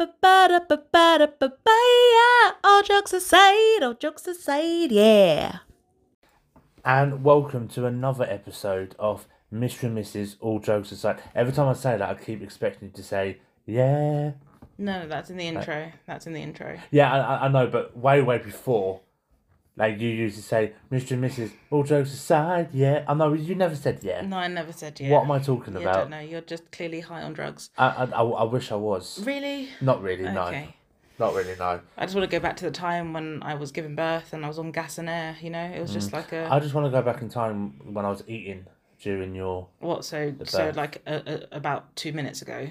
Ba-da-ba-ba-da-ba-ba-ya. All jokes aside, all jokes aside, yeah. And welcome to another episode of Mr. and Mrs. All Jokes Aside. Every time I say that, I keep expecting you to say, yeah. No, that's in the uh, intro. That's in the intro. Yeah, I, I- I know, but way, way before, like you used to say, Mr. and Mrs. All Jokes Aside, yeah. I know, you never said yeah. No, I never said yeah. What am I talking You about? don't know. You're just clearly high on drugs. I, I, I, I wish I was. Really? Not really, no. Not really, no. I just want to go back to the time when I was giving birth and I was on gas and air. You know, it was Mm. just like a I just want to go back in time when I was eating during your. what? So so like a, a, about two minutes ago.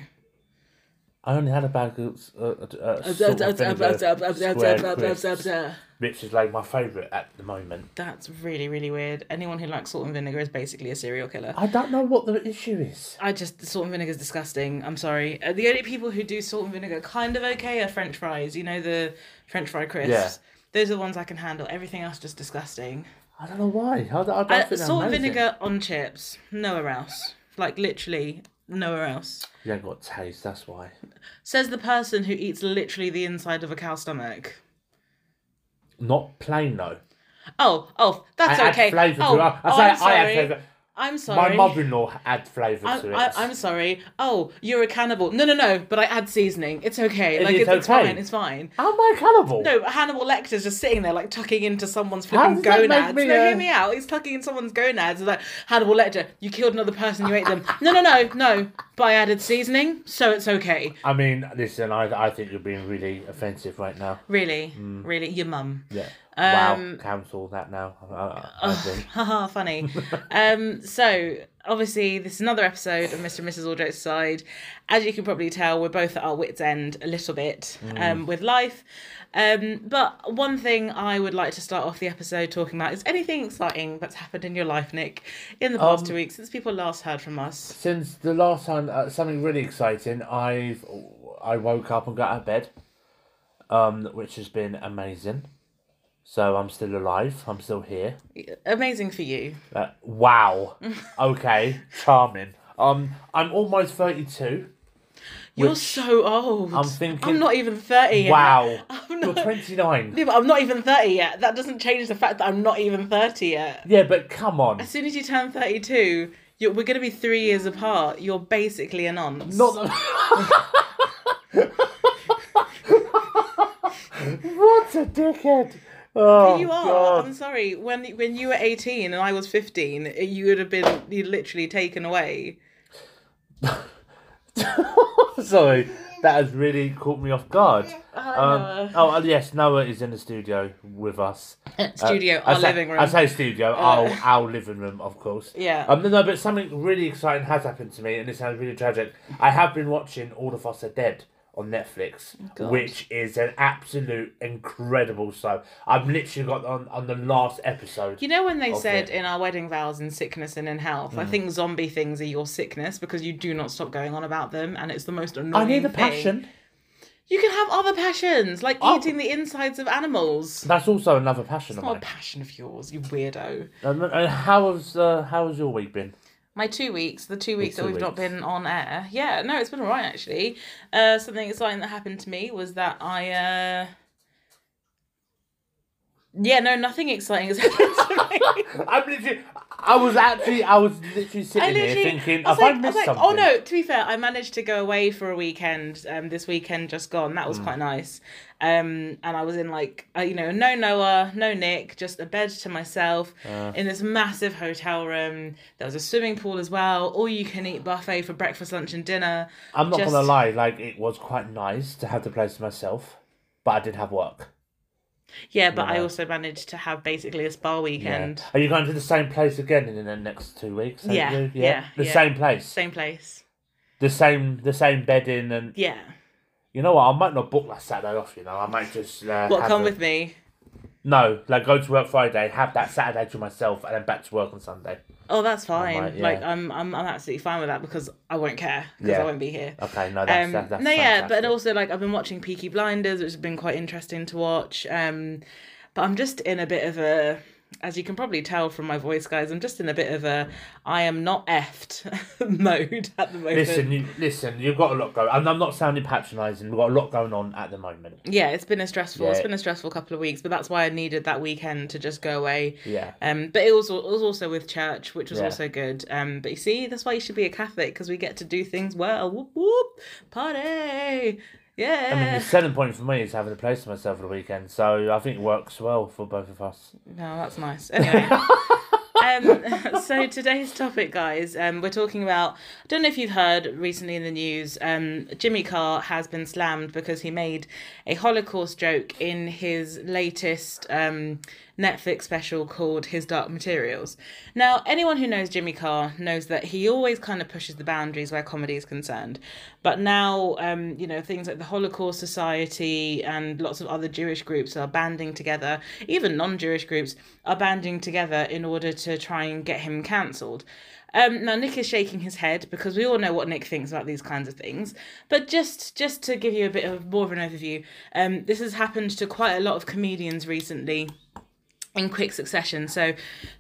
I only had a bag of uh, uh, salt and vinegar which is like my favourite at the moment. That's really really weird. Anyone who likes salt and vinegar is basically a serial killer. I don't know what the issue is. I just salt and vinegar is disgusting. I'm sorry. Uh, the only people who do salt and vinegar kind of okay are French fries. You know the French fry crisps. Yeah. Those are the ones I can handle. Everything else just disgusting. I don't know why. I, I don't Uh, think salt and vinegar on chips. Nowhere else. Like literally nowhere else. You ain't got taste. That's why. Says the person who eats literally the inside of a cow's stomach. Not plain though. Oh, oh, that's I add okay. flavour oh, to it. I, oh, say I'm I sorry. add flavour. I'm sorry. My mother-in-law add flavour to it. I, I'm sorry. Oh, you're a cannibal. No, no, no. But I add seasoning. It's okay. It like it's, it's okay. fine. It's fine. How am I cannibal? No, Hannibal Lecter's just sitting there, like tucking into someone's flipping gonads. me, no, uh, hear me out. He's tucking in someone's gonads. It's like Hannibal Lecter, you killed another person, you ate them. No, no, no, no. But I added seasoning, so it's okay. I mean, listen. I I think you're being really offensive right now. Really, really, your mum. Yeah. Um, wow. Cancel that now. I, I, I funny. um, so obviously this is another episode of Mr. and Mrs. All side. As you can probably tell, we're both at our wits' end a little bit um, with life. Um, but one thing I would like to start off the episode talking about is anything exciting that's happened in your life, Nick, in the past Um, two weeks since people last heard from us. Since the last time, uh, something really exciting. I've I woke up and got out of bed, um, which has been amazing. So I'm still alive. I'm still here. Amazing for you. Uh, wow. Okay. Charming. Um, I'm almost thirty-two. You're Which so old. I'm thinking- I'm not even 30 yet. Wow. I'm You're not, twenty-nine. Yeah, but I'm not even 30 yet. That doesn't change the fact that I'm not even 30 yet. Yeah, but come on. As soon as you turn 32, you're, we're going to be three years apart. You're basically a nonce. Not. What a dickhead. Oh, you are. God. I'm sorry. When when you were 18 and I was 15, you would have been you literally taken away. Sorry, that has really caught me off guard. Um, oh, uh, yes, Noah is in the studio with us. Studio, Uh, I our say- living room. I say studio, our, our living room, of course. Yeah. Um, no, no, but something really exciting has happened to me, and it sounds really tragic. I have been watching All of Us Are Dead on Netflix, God. which is an absolute incredible show. I've literally got on, on the last episode. you know when they said it. in our wedding vows in sickness and in health, Mm. I think zombie things are your sickness because you do not stop going on about them and it's the most annoying I need a thing. passion. You can have other passions, like Oh. eating the insides of animals. That's also another passion It's not a passion of yours, you weirdo. And, and how has uh, how has your week been? My two weeks, the two weeks that two we've not been on air. Yeah, no, it's been alright actually. Uh, something exciting that happened to me was that I. Uh... Yeah, no, nothing exciting has happened to me. I'm literally. I was actually. I was literally sitting I literally, here thinking, I was have I like, I missed like, something? oh no. To be fair, I managed to go away for a weekend. Um, this weekend just gone. That was Hmm. quite nice. Um, and I was in like, uh, you know, no Noah, no Nick, just a bed to myself Uh. in this massive hotel room. There was a swimming pool as well. All you can eat buffet for breakfast, lunch, and dinner. I'm not just- gonna lie. Like it was quite nice to have the place to myself, but I did have work. Yeah, but I also managed to have basically a spa Yeah. weekend. Are you going to the same place again in the next two weeks? ain't Yeah, yeah, The yeah. same place. Same place. The same. The same bedding and. Yeah. You know what? I might not book that Saturday off. You know, I might just. Uh, What, come a- with me? No, like go to work Friday, have that Saturday to myself, and then back to work on Sunday. Oh, that's fine. might, yeah. Like, I'm, I'm, I'm absolutely fine with that because I won't care because Yeah. I won't be here. Okay, no, that's Um, that's, that's no, yeah, but also like I've been watching Peaky Blinders, which has been quite interesting to watch. Um, but I'm just in a bit of a as you can probably tell from my voice, guys, I'm just in a bit of a I am not effed mode at the moment. Listen, you, listen, you've got a lot going. I'm, I'm not sounding patronising. We've got a lot going on at the moment. Yeah, it's been a stressful. It's Yeah. been a stressful couple of weeks, but that's why I needed that weekend to just go away. Yeah. Um, but it was it was also with church, which was Yeah. also good. Um, but you see, that's why you should be a Catholic because we get to do things well. Whoop whoop, party, yeah. I mean, the selling point for me is having a place to myself for the weekend, so I think it works well for both of us. No, that's nice. Anyway. um, so today's topic, guys, um, we're talking about. I don't know if you've heard recently in the news. Um, Jimmy Carr has been slammed because he made a Holocaust joke in his latest um, Netflix special called His Dark Materials. Now, anyone who knows Jimmy Carr knows that he always kind of pushes the boundaries where comedy is concerned. But now, um, you know, things like the Holocaust Society and lots of other Jewish groups are banding together, even non Jewish groups are banding together in order to try and get him cancelled. Um, now Nick is shaking his head because we all know what Nick thinks about these kinds of things. But just just to give you a bit of more of an overview, um, this has happened to quite a lot of comedians recently in quick succession. So,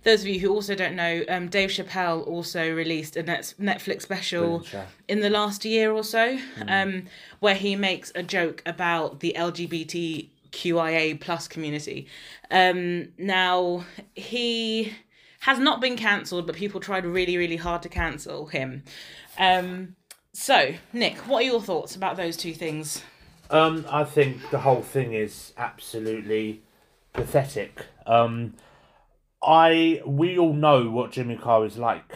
those of you who also don't know, um, Dave Chappelle also released a net- Netflix special Brilliant in the last year or so, um, where he makes a joke about the LGBTQIA plus community. Um, now he has not been cancelled, but people tried really, really hard to cancel him. Um, so, Nick, what are your thoughts about those two things? Um, I think the whole thing is absolutely pathetic. Um, I we all know what Jimmy Carr is like.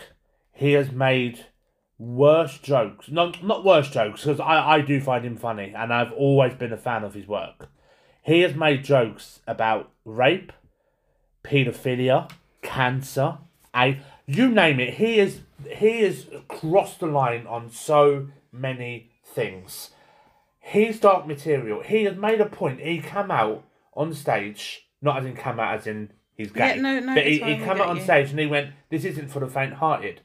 He has made worse jokes. Not not worse jokes because I I do find him funny and I've always been a fan of his work. He has made jokes about rape, paedophilia, cancer, a you name it. He is he has crossed the line on so many things. His dark material. He has made a point. He came out on stage, not as in come out as in he's gay, Yeah, no, no, but he, he came out on you. stage and he went, "This isn't for the faint-hearted."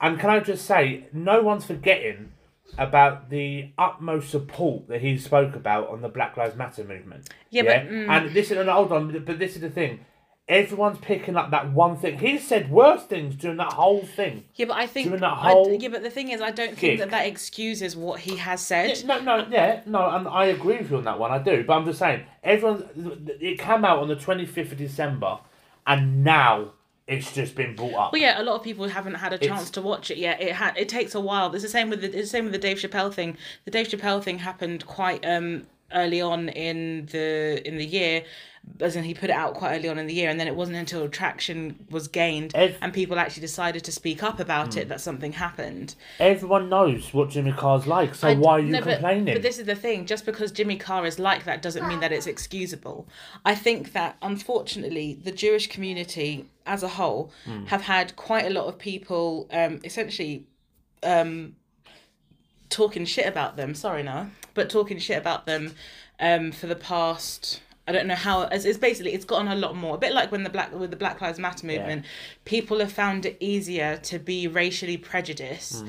And can I just say, no one's forgetting about the utmost support that he spoke about on the Black Lives Matter movement. Yeah, but, mm. and this is and hold on, but this is the thing. Everyone's picking up that one thing. He said worse things during that whole thing. Yeah, but I think During that I- whole yeah, but the thing is, I don't think that that excuses what he has said. No, no, yeah, no, and I agree with you on that one. I do, but I'm just saying, everyone. It came out on the 25th of December, and now it's just been brought up. Well, yeah, a lot of people haven't had a chance to watch it yet. It had it takes a while. It's the same with the it's the same with the Dave Chappelle thing. The Dave Chappelle thing happened quite um early on in the in the year, as in he put it out quite early on in the year, and then it wasn't until traction was gained Ev- and people actually decided to speak up about it that something happened. Everyone knows what Jimmy Carr's like, so I- why are you no, but- complaining? But, this is the thing: just because Jimmy Carr is like that doesn't mean that it's excusable. I think that unfortunately, the Jewish community as a whole Hmm. have had quite a lot of people, um, essentially, um, talking shit about them. Sorry, Noah, but talking shit about them um, for the past. I don't know how. It's, it's basically it's gotten a lot more. A bit like when the black with the Black Lives Matter movement, people have found it easier to be racially prejudiced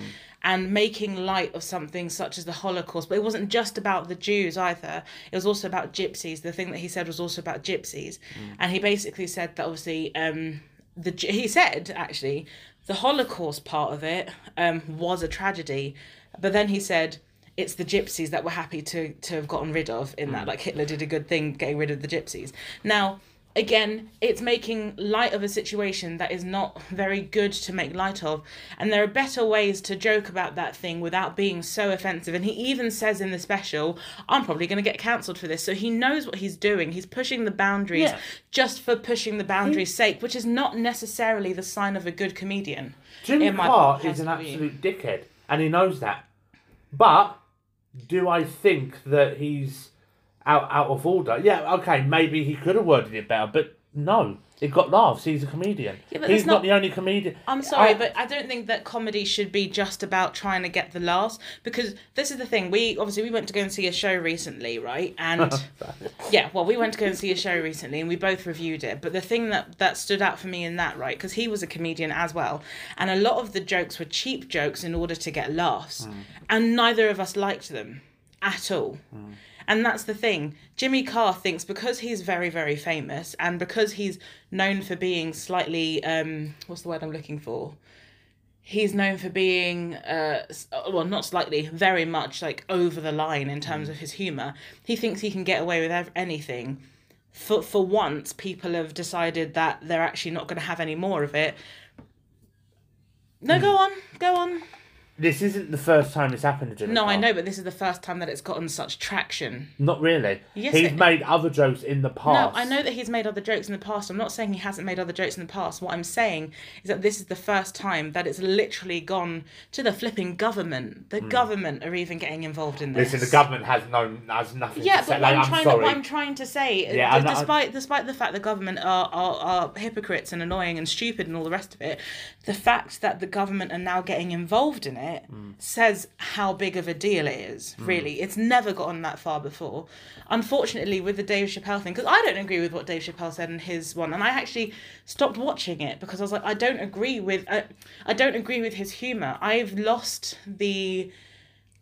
and making light of something such as the Holocaust. But it wasn't just about the Jews either. It was also about gypsies. The thing that he said was also about gypsies, and he basically said that obviously um, the he said actually the Holocaust part of it um, was a tragedy, but then he said it's the gypsies that we're happy to to have gotten rid of in that mm. like Hitler did a good thing getting rid of the gypsies. Now again it's making light of a situation that is not very good to make light of and there are better ways to joke about that thing without being so offensive and he even says in the special i'm probably going to get cancelled for this so he knows what he's doing he's pushing the boundaries Yeah. just for pushing the boundaries sake which is not necessarily the sign of a good comedian in Carr is an view. absolute dickhead, and he knows that. But do I think that he's out out of order? Yeah, okay, maybe he could have worded it better, but no, it got laughs. He's a comedian. Yeah, but he's not, not- the only comedian. I'm sorry, I- but I don't think that comedy should be just about trying to get the laughs because this is the thing. We obviously we went to go and see a show recently, right? And yeah, well, we went to go and see a show recently, and we both reviewed it. But the thing that that stood out for me in that, right, because he was a comedian as well, and a lot of the jokes were cheap jokes in order to get laughs, mm. and neither of us liked them at all. Mm. And that's the thing. Jimmy Carr thinks because he's very, very famous and because he's known for being slightly, um, what's the word I'm looking for? He's known for being, uh, well, not slightly, very much like over the line in terms of his humor. He thinks he can get away with ev- anything. For for once, people have decided that they're actually not going to have any more of it. No, go on, go on. This isn't the first time it's happened to Jimmy No, I know, but this is the first time that it's gotten such traction. Not really. Yes, He's it- made other jokes in the past. No. I know that he's made other jokes in the past. I'm not saying he hasn't made other jokes in the past. What I'm saying is that this is the first time that it's literally gone to the flipping government. The hmm. government are even getting involved in this. Listen, the government has no has nothing Yeah, to say. but Like, what I'm, I'm trying, what I'm trying to say, Yeah, d- despite despite the fact the government are, are, are hypocrites and annoying and stupid and all the rest of it, the fact that the government are now getting involved in it Mm. says how big of a deal it is. Really, it's never gotten that far before. Unfortunately, with the Dave Chappelle thing, because I don't agree with what Dave Chappelle said in his one, and I actually stopped watching it because I was like, I don't agree with, I, I don't agree with his humor. I've lost the.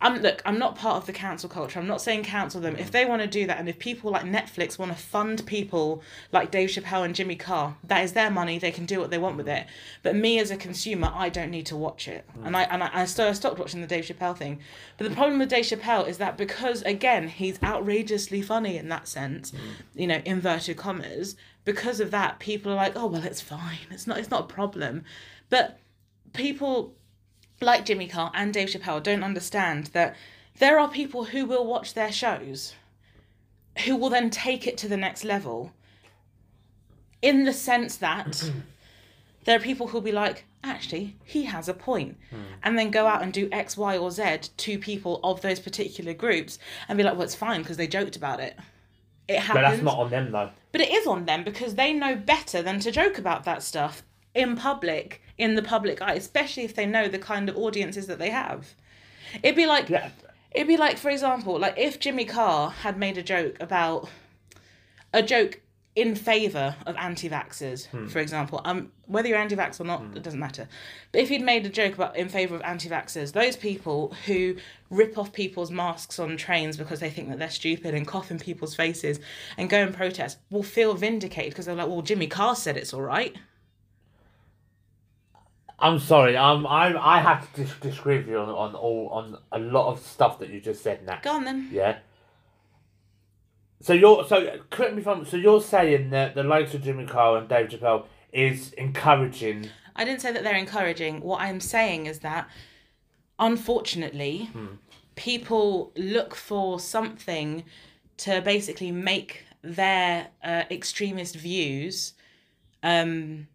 I'm look, I'm not part of the cancel culture. I'm not saying cancel them. If they want to do that and if people like Netflix want to fund people like Dave Chappelle and Jimmy Carr, that is their money. They can do what they want with it. But me as a consumer, I don't need to watch it. Hmm. And I and I, I so I stopped watching the Dave Chappelle thing. But the problem with Dave Chappelle is that because again, he's outrageously funny in that sense, hmm. you know, inverted commas, because of that, people are like, "Oh, well, it's fine. It's not it's not a problem." But people like Jimmy Carr and Dave Chappelle don't understand that there are people who will watch their shows who will then take it to the next level in the sense that there are people who'll be like actually he has a point hmm. and then go out and do x y or z to people of those particular groups and be like well it's fine because they joked about it it happens. but that's not on them though. but it is on them because they know better than to joke about that stuff in public, in the public eye, especially if they know the kind of audiences that they have. It'd be like Yeah. it'd be like, for example, like if Jimmy Carr had made a joke about a joke in favour of anti-vaxxers, for example. Um, whether you're anti-vax or not, it doesn't matter. But if he'd made a joke about in favour of anti-vaxxers, those people who rip off people's masks on trains because they think that they're stupid and cough in people's faces and go and protest will feel vindicated because they're like, well, Jimmy Carr said it's all right. I'm sorry. Um, I I have to dis- disagree with you on on all on a lot of stuff that you just said. Now, Go on then. Yeah. So you're so correct me if I'm so you're saying that the likes of Jimmy Carr and Dave Chappelle is encouraging. I didn't say that they're encouraging. What I'm saying is that, unfortunately, people look for something to basically make their uh, extremist views um,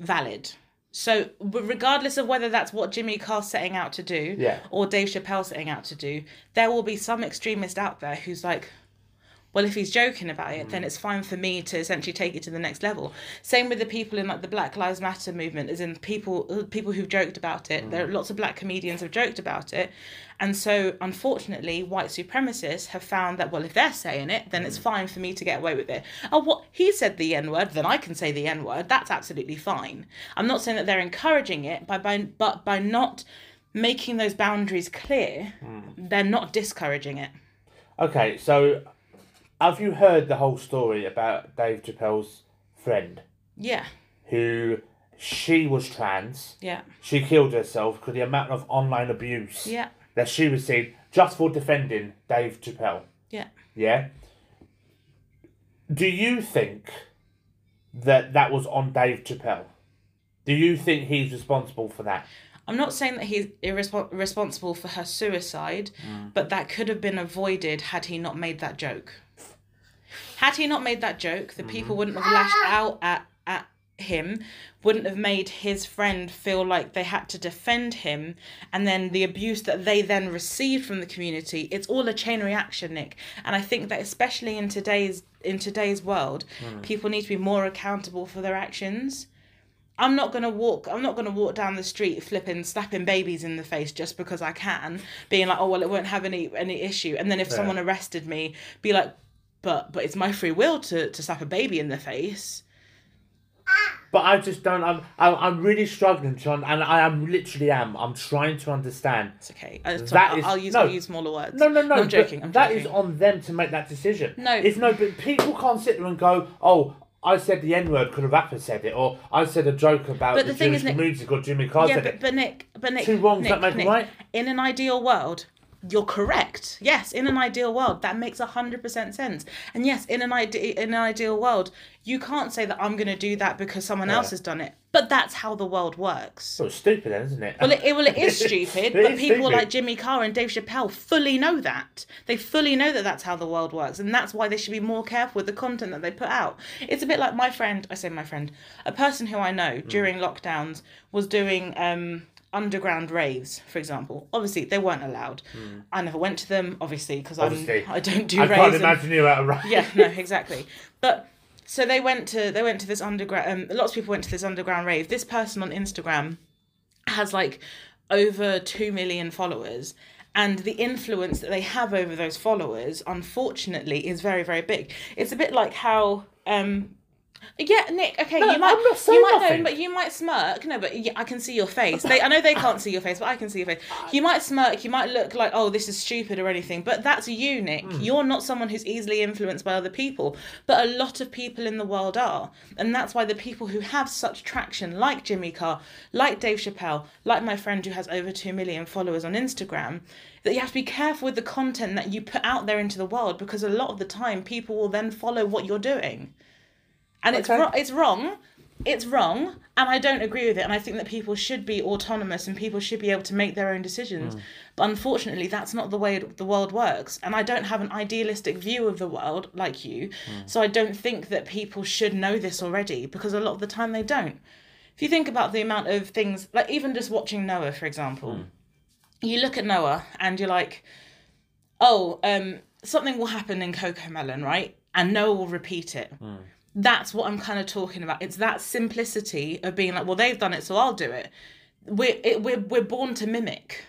valid. So, regardless of whether that's what Jimmy Carr's setting out to do Yeah. or Dave Chappelle setting out to do, there will be some extremist out there who's like, well, if he's joking about it, then it's fine for me to essentially take it to the next level. Same with the people in like the Black Lives Matter movement, as in people uh, people who've joked about it. There are lots of black comedians have joked about it, and so unfortunately, white supremacists have found that well, if they're saying it, then it's fine for me to get away with it. Oh, what he said the N word, then I can say the N word. That's absolutely fine. I'm not saying that they're encouraging it, by by but by not making those boundaries clear, they're not discouraging it. Okay, so have you heard the whole story about Dave Chappelle's friend Yeah, who she was trans? yeah, She killed herself because the amount of online abuse yeah, that she received just for defending Dave Chappelle. yeah. Yeah. Do you think that that was on Dave Chappelle? Do you think he's responsible for that? I'm not saying that he's irresp- responsible for her suicide, mm. but that could have been avoided had he not made that joke. Had he not made that joke, the people mm-hmm. wouldn't have lashed out at, at him, wouldn't have made his friend feel like they had to defend him, and then the abuse that they then received from the community. It's all a chain reaction, Nick. And I think that especially in today's in today's world, mm. people need to be more accountable for their actions. I'm not gonna walk. I'm not gonna walk down the street flipping, slapping babies in the face just because I can, being like, oh well, it won't have any any issue. And then if someone arrested me, be like, but but it's my free will to to slap a baby in the face. but I just don't. I'm I'm, I'm really struggling to, and I am literally am. I'm trying to understand. It's okay. I, That I'll, is- I'll use no. I'll use smaller words. No, no, no. I'm joking. I'm that joking. is on them to make that decision. No. It's no, but people can't sit there and go, oh. I said the N word because a rapper said it, or I said a joke about But the, the thing Jewish is, Nick- community because Jimmy Carr yeah, said but, it. but Nick, but Nick, Two wrongs Nick, that make Nick, right. In an ideal world, you're correct. Yes, in an ideal world, that makes a hundred percent sense. And yes, in an ide- in an ideal world, you can't say that I'm going to do that because someone else has done it. But that's how the world works. Well, it's stupid, then, isn't it? Well, it, it, well, it is stupid, but is people stupid. like Jimmy Carr and Dave Chappelle fully know that. They fully know that that's how the world works, and that's why they should be more careful with the content that they put out. It's a bit like my friend, I say my friend, a person who I know Hmm. during lockdowns was doing um, underground raves, for example. Obviously, they weren't allowed. I never went to them, obviously, because I'm I don't do I raves. can't and- imagine you at a rave. yeah, no, exactly. But so they went to they went to this underground. Um, lots of people went to this underground rave. This person on Instagram has like over two million followers. And the influence that they have over those followers, unfortunately, is very, very big. It's a bit like how um, yeah, Nick. Okay, No, you might, I'm not saying you might nothing. know, but you might smirk. No, but yeah, I can see your face. They, I know they can't see your face, but I can see your face. You might smirk. You might look like, oh, this is stupid or anything. But that's you, Nick. Hmm. You're not someone who's easily influenced by other people. But a lot of people in the world are, and that's why the people who have such traction, like Jimmy Carr, like Dave Chappelle, like my friend who has over two million followers on Instagram, that you have to be careful with the content that you put out there into the world because a lot of the time people will then follow what you're doing and it's Okay. wrong. It's wrong. It's wrong, and I don't agree with it. And I think that people should be autonomous and people should be able to make their own decisions. Hmm. But unfortunately, that's not the way the world works. And I don't have an idealistic view of the world like you, hmm. so I don't think that people should know this already because a lot of the time they don't. If you think about the amount of things, like even just watching Noah, for example, hmm. you look at Noah and you're like, oh, um, something will happen in Cocomelon, right? And Noah will repeat it. That's what I'm kind of talking about. It's that simplicity of being like, well, they've done it, so I'll do it. We're it, we're we're born to mimic,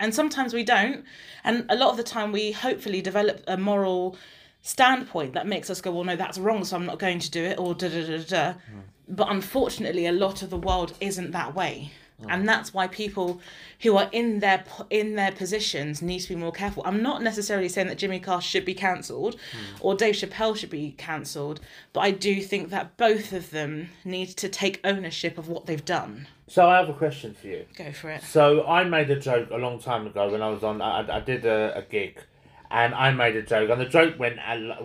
and sometimes we don't. And a lot of the time, we hopefully develop a moral standpoint that makes us go, well, no, that's wrong, so I'm not going to do it, or da da da da. Hmm. But unfortunately, a lot of the world isn't that way. And mm. that's why people who are in their in their positions need to be more careful. I'm not necessarily saying that Jimmy Carr should be cancelled mm. or Dave Chappelle should be cancelled, but I do think that both of them need to take ownership of what they've done. So I have a question for you. Go for it. So I made a joke a long time ago when I was on. I, I did a, a gig, and I made a joke, and the joke went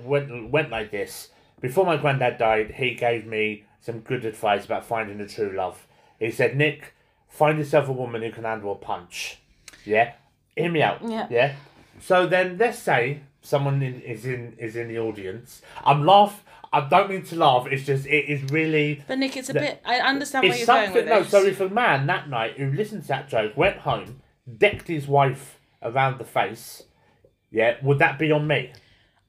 went went like this. Before my granddad died, he gave me some good advice about finding the true love. He said, "Nick, find yourself a woman who can handle a punch." Yeah, hear me out. Yeah. Yeah. So then, let's say someone in, is in is in the audience. I'm laugh. I don't mean to laugh. It's just it is really But Nick, it's a bit. I understand where it's you're going something. with No, this. so if a man that night who listened to that joke went home, decked his wife around the face, yeah, would that be on me?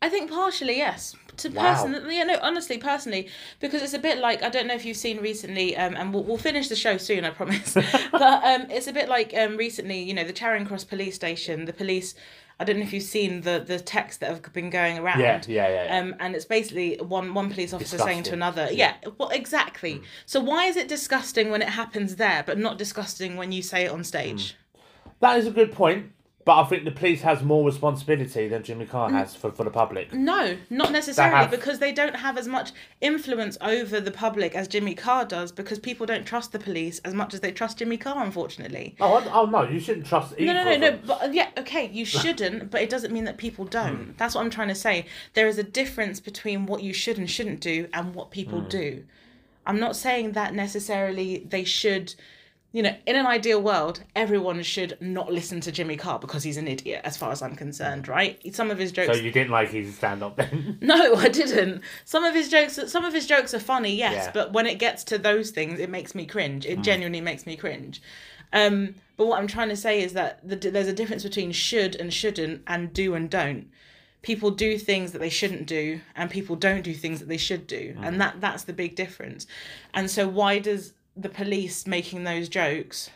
I think partially, yes. To Wow. personally, yeah, no, honestly, personally, because it's a bit like I don't know if you've seen recently, um, and we'll, we'll finish the show soon, I promise. but um, it's a bit like um, recently, you know, the Charing Cross police station. The police, I don't know if you've seen the the texts that have been going around. Yeah, yeah, yeah. yeah. Um, and it's basically one one police officer saying to another, yeah, well, exactly. So why is it disgusting when it happens there, but not disgusting when you say it on stage? that is a good point, but I think the police has more responsibility than Jimmy Mm. Carr has for, for the public. No, not necessarily have- because they don't have as much influence over the public as Jimmy Carr does because people don't trust the police as much as they trust Jimmy Carr, unfortunately. Oh, I, oh no, you shouldn't trust either. No, no, no, no. But yeah, okay, you shouldn't, but it doesn't mean that people don't. That's what I'm trying to say. There is a difference between what you should and shouldn't do and what people do. I'm not saying that necessarily they should. You know, in an ideal world, everyone should not listen to Jimmy Carr because he's an idiot, as far as I'm concerned, right? Some of his jokes So you didn't like his stand up then? no, I didn't. Some of his jokes, some of his jokes are funny, yes, Yeah. but when it gets to those things, it makes me cringe. It genuinely makes me cringe. Um, but what I'm trying to say is that the, there's a difference between should and shouldn't, and do and don't. People do things that they shouldn't do, and people don't do things that they should do, and that that's the big difference. And so, why does the police making those jokes?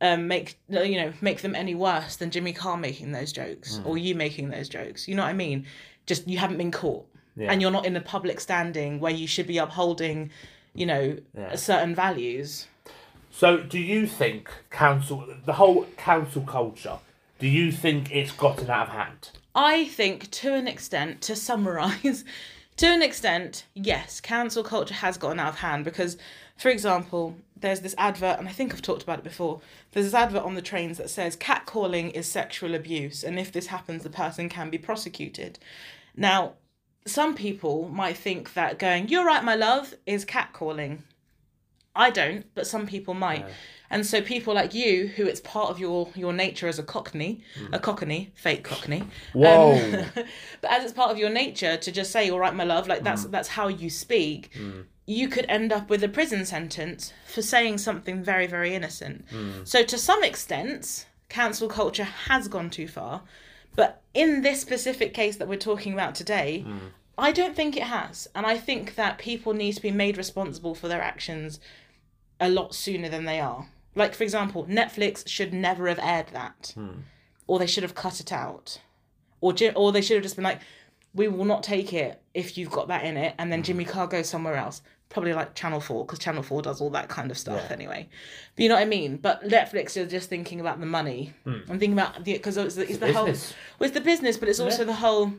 um, make you know make them any worse than Jimmy Carr making those jokes or you making those jokes. You know what I mean? Just you haven't been caught, Yeah. and you're not in a public standing where you should be upholding, you know, Yeah. certain values. So, do you think cancel, the whole cancel culture, do you think it's gotten out of hand? I think to an extent, to summarize, to an extent, yes, cancel culture has gotten out of hand because, for example, there's this advert, and I think I've talked about it before. There's this advert on the trains that says catcalling is sexual abuse, and if this happens, the person can be prosecuted. Now, some people might think that going, You're right, my love, is catcalling. I don't, but some people might. And so people like you, who it's part of your your nature as a cockney, a mm. cockney, fake cockney. Um, Whoa. Um, but as it's part of your nature to just say, "All right, my love," like that's mm. that's how you speak. Mm. You could end up with a prison sentence for saying something very very innocent. Hmm. So to some extent, cancel culture has gone too far. But in this specific case that we're talking about today, hmm. I don't think it has. And I think that people need to be made responsible for their actions a lot sooner than they are. Like, for example, Netflix should never have aired that, hmm. or they should have cut it out, or or they should have just been like, "We will not take it if you've got that in it," and then Jimmy Carr goes somewhere else, probably like Channel Four, because Channel Four does all that kind of stuff Yeah. anyway. But you know what I mean. But Netflix you're just thinking about the money. Hmm. I'm thinking about the because it's, the- it's the whole business. well, it's the business, but it's also the whole.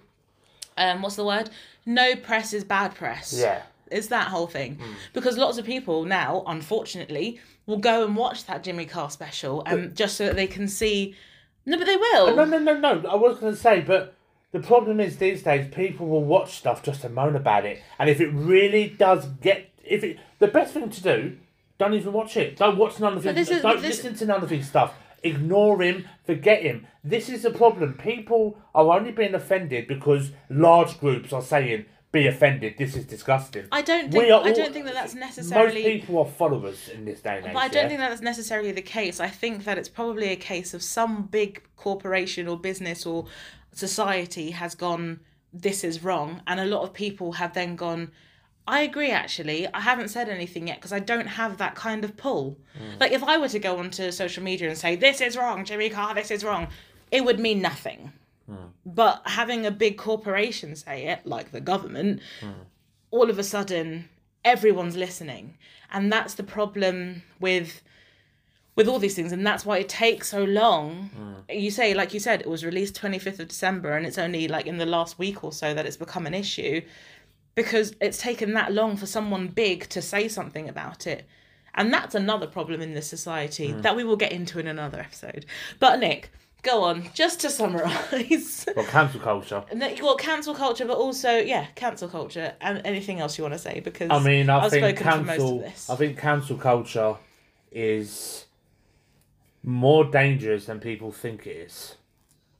Um, what's the word? No press is bad press. Yeah. It's that whole thing. Hmm. Because lots of people now, unfortunately, will go and watch that Jimmy Carr special um, and just so that they can see. No, but they will. No, no, no, no. I was going to say, but the problem is these days people will watch stuff just to moan about it, and if it really does get, if it, the best thing to do, don't even watch it. Don't watch none of his. this is- don't this- listen to none of his stuff. Ignore him. Forget him. This is the problem. People are only being offended because large groups are saying, "Be offended. This is disgusting." I don't think. are I don't think that that's necessarily. Most people are followers in this day and age. But I don't yeah? think that that's necessarily the case. I think that it's probably a case of some big corporation or business or society has gone, this is wrong. And a lot of people have then gone, I agree, actually. I haven't said anything yet because I don't have that kind of pull. Mm. Like, if I were to go onto social media and say, this is wrong, Jimmy Carr, this is wrong, it would mean nothing. Hmm. But having a big corporation say it, like the government, hmm. all of a sudden everyone's listening and that's the problem with with all these things and that's why it takes so long. Mm. You say like you said it was released 25th of december and it's only like in the last week or so that it's become an issue because it's taken that long for someone big to say something about it. And that's another problem in this society mm. that we will get into in another episode. But nick go on just to summarize Well, cancel culture. well, cancel culture, but also yeah, cancel culture, and anything else you want to say because I mean, I I've think spoken for most of cancel. I think cancel culture is more dangerous than people think it is,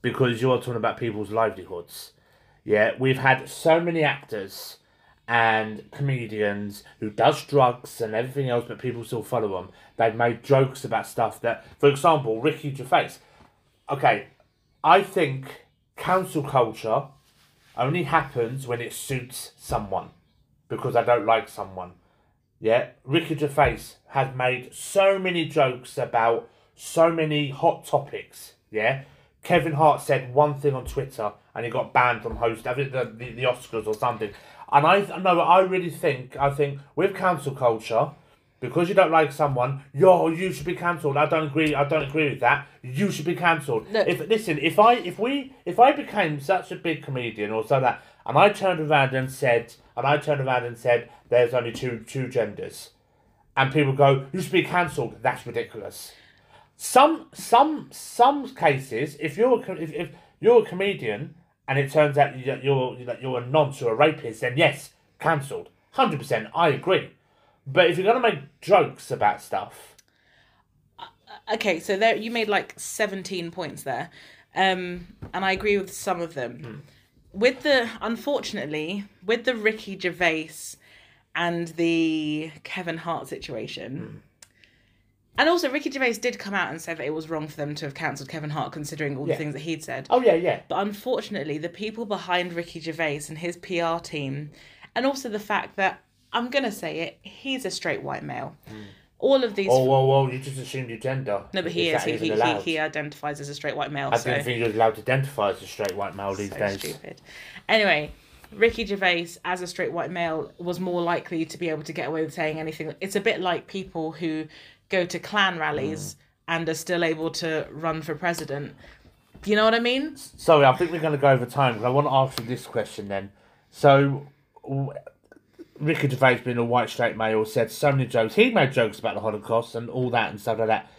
because you're talking about people's livelihoods. Yeah, we've had so many actors and comedians who does drugs and everything else, but people still follow them. They've made jokes about stuff that, for example, Ricky Gervais. Okay, I think cancel culture only happens when it suits someone because I don't like someone. Yeah, Ricky Gervais has made so many jokes about so many hot topics. Yeah, Kevin Hart said one thing on Twitter and he got banned from hosting the, the, the Oscars or something. And I no, I really think I think with cancel culture, because you don't like someone, yo, you should be cancelled. I don't agree. I don't agree with that. You should be cancelled. Look- If listen, if I if we if I became such a big comedian or so that, and I turned around and said, and I turned around and said, there's only two two genders, and people go, you should be cancelled. That's ridiculous. Some some some cases, if you're a, if, if you're a comedian and it turns out that you're that you're a nonce or a rapist, then yes, cancelled. Hundred percent, I agree. But if you're gonna make jokes about stuff, uh, uh, okay, so there you made like seventeen points there, um, and I agree with some of them. Hmm. With the unfortunately with the Ricky Gervais and the Kevin Hart situation. Hmm. And also, Ricky Gervais did come out and say that it was wrong for them to have cancelled Kevin Hart, considering all Yeah. the things that he'd said. oh yeah, yeah, But unfortunately, the people behind Ricky Gervais and his PR team, and also the fact that I'm gonna say it, he's a straight white male. Hmm. All of these. Oh, whoa, whoa! You just assumed your gender. no, but he is. He, he, he, he identifies as a straight white male. I so didn't think you were allowed to identify as a straight white male these so days. stupid. Anyway, Ricky Gervais, as a straight white male, was more likely to be able to get away with saying anything. It's a bit like people who go to Klan rallies mm. and are still able to run for president. You know what I mean? Sorry, I think we're going to go over time because I want to ask you this question then. So, w- Ricky Gervais, being a white straight male, said so many jokes. He made jokes about the Holocaust and all that and stuff like that.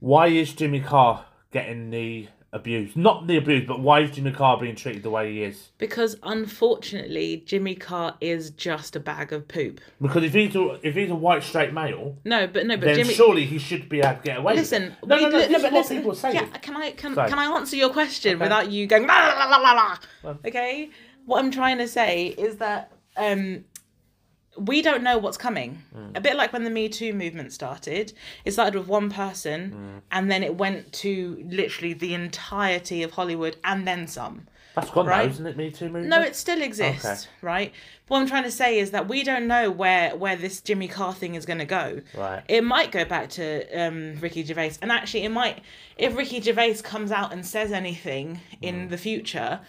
Why is Jimmy Carr getting the abuse? Not the abuse, but why is Jimmy Carr being treated the way he is? Because unfortunately, Jimmy Carr is just a bag of poop. Because if he's a, if he's a white straight male, No, but no, but then Jimmy. surely he should be able to get away Listen, with it. No, we- no, no, this is but what listen, people saying. Yeah, can I can Sorry. can I answer your question Okay. without you going la la la la la? Okay, what I'm trying to say is that um, we don't know what's coming. Mm. A bit like when the Me Too movement started. It started with one person, Mm. and then it went to literally the entirety of Hollywood and then some. That's gone Right. now, isn't it? Me Too movement? No, it still exists, Okay. right? What I'm trying to say is that we don't know where where this Jimmy Carr thing is going to go. Right. It might go back to um, Ricky Gervais, and actually, it might if Ricky Gervais comes out and says anything Mm. in the future,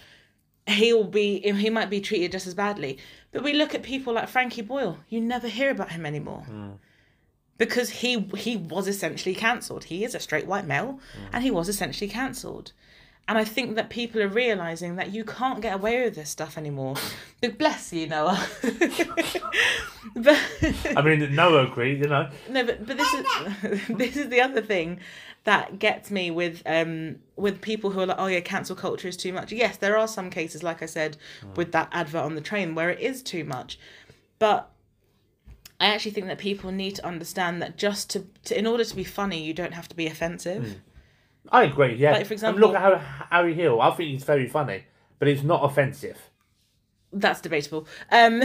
he'll be he might be treated just as badly. But we look at people like Frankie Boyle. You never hear about him anymore. Mm. Because he he was essentially cancelled. He is a straight white male, Mm. and he was essentially cancelled. And I think that people are realizing that you can't get away with this stuff anymore. But bless you, Noah. but I mean, Noah agreed, you know. no, but but this is this is the other thing that gets me with um with people who are like, oh yeah, cancel culture is too much. Yes, there are some cases, like I said, with that advert on the train where it is too much, but. I actually think that people need to understand that just to, to in order to be funny, you don't have to be offensive. I agree, yeah. Like, for and look at how Harry Hill. I think he's very funny, but he's not offensive. That's debatable. Um,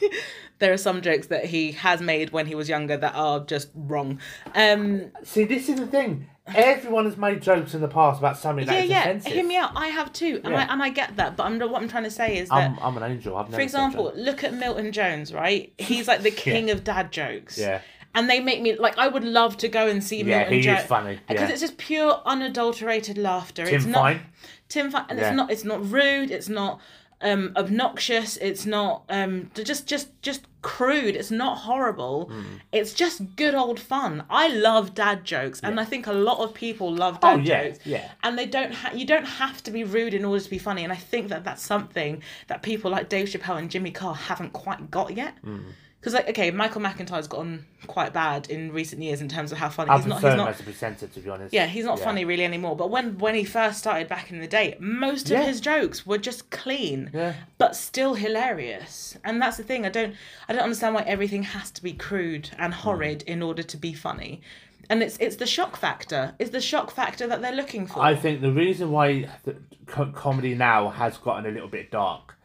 there are some jokes that he has made when he was younger that are just wrong. Um, See, this is the thing. Everyone has made jokes in the past about something that yeah, is yeah. offensive. Hear me out. I have too, and Yeah. I and I get that. But I'm what I'm trying to say is that, I'm, I'm an angel. I've never for example, look at Milton Jones. Right, he's like the king of dad jokes. Yeah. And they make me like I would love to go and see Yeah, Milton he Jones is funny, because yeah. it's just pure unadulterated laughter. Tim it's not Fine. Tim Vine, and Yeah. it's not it's not rude. It's not um obnoxious. It's not um just just just crude. It's not horrible. Hmm. It's just good old fun. I love dad jokes, and I think a lot of people love Oh, dad yeah, jokes. yeah. And they don't ha- you don't have to be rude in order to be funny. And I think that that's something that people like Dave Chappelle and Jimmy Carr haven't quite got yet. Hmm. Because like okay, Michael McIntyre's gotten quite bad in recent years in terms of how funny I he's not. He's not. as a presenter, to be honest. Yeah, he's not funny really anymore. But when when he first started back in the day, most of Yeah. his jokes were just clean, Yeah. but still hilarious. And that's the thing. I don't I don't understand why everything has to be crude and mm. horrid in order to be funny. And it's it's the shock factor. It's the shock factor that they're looking for. I think the reason why the co- comedy now has gotten a little bit dark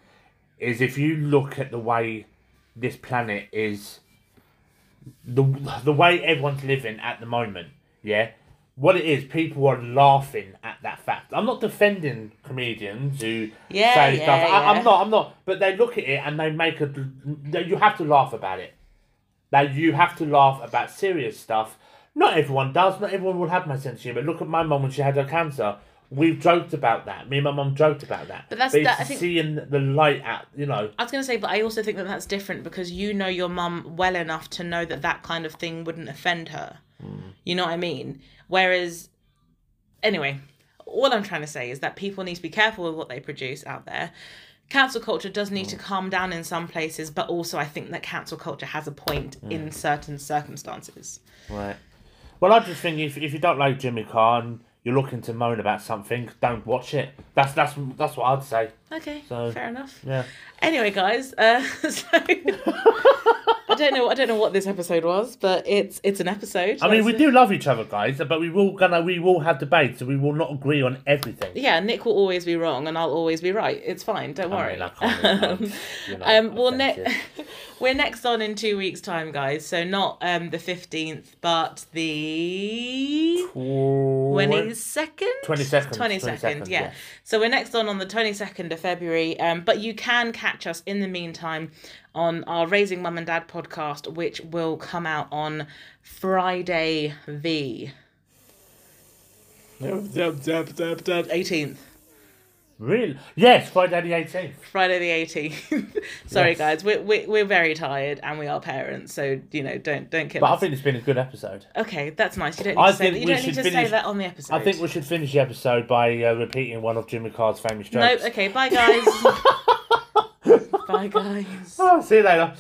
is if you look at the way this planet is, the the way everyone's living at the moment. Yeah, what it is, people are laughing at that fact. I'm not defending comedians who Yeah, say yeah, stuff. I, yeah. I'm not. I'm not. But they look at it and they make a. You have to laugh about it. Now you have to laugh about serious stuff. Not everyone does. Not everyone will have my sense of humour. Look at my mum when she had her cancer. We've joked about that. Me and my mum joked about that. But that's- it's that- I think- seeing the light out. You know. I was going to say, but I also think that that's different because you know your mum well enough to know that that kind of thing wouldn't offend her. Hmm. You know what I mean? Whereas, anyway, all I'm trying to say is that people need to be careful with what they produce out there. Cancel culture does need to hmm. calm down in some places, but also I think that cancel culture has a point hmm. in certain circumstances. Right. Well, I just think if, if you don't like Jimmy Carr and you're looking to moan about something, don't watch it. That's that's that's what I'd say. Okay, So- fair enough. Yeah. Anyway, guys, uh, so don't know. I don't know what this episode was, but it's it's an episode. I mean, we do love each other, guys, but we will gonna we will have debates, so we will not agree on everything. Yeah, Nick will always be wrong, and I'll always be right. It's fine. Don't I worry. mean, I can't really, you know, um, well, ne- we're next on in two weeks' time, guys. So not um the fifteenth, but the twenty second. 22nd, Twenty second. 22nd, Yeah. yeah. So we're next on on the twenty second of February. Um, but you can catch us in the meantime on our Raising Mum and Dad podcast, which will come out on Friday the eighteenth. Really? Yes, Friday the eighteenth. Friday the eighteenth. Sorry, Yes. guys, we're, we're we're very tired and we are parents, so you know don't don't kill But I think it's been a good episode. Okay, that's nice. You don't need I to say think that. You we don't need should to say finish- that on the episode. I think we should finish the episode by uh, repeating one of Jimmy Carr's famous Nope. jokes. Okay. Bye, guys. 啊，谢谢大家。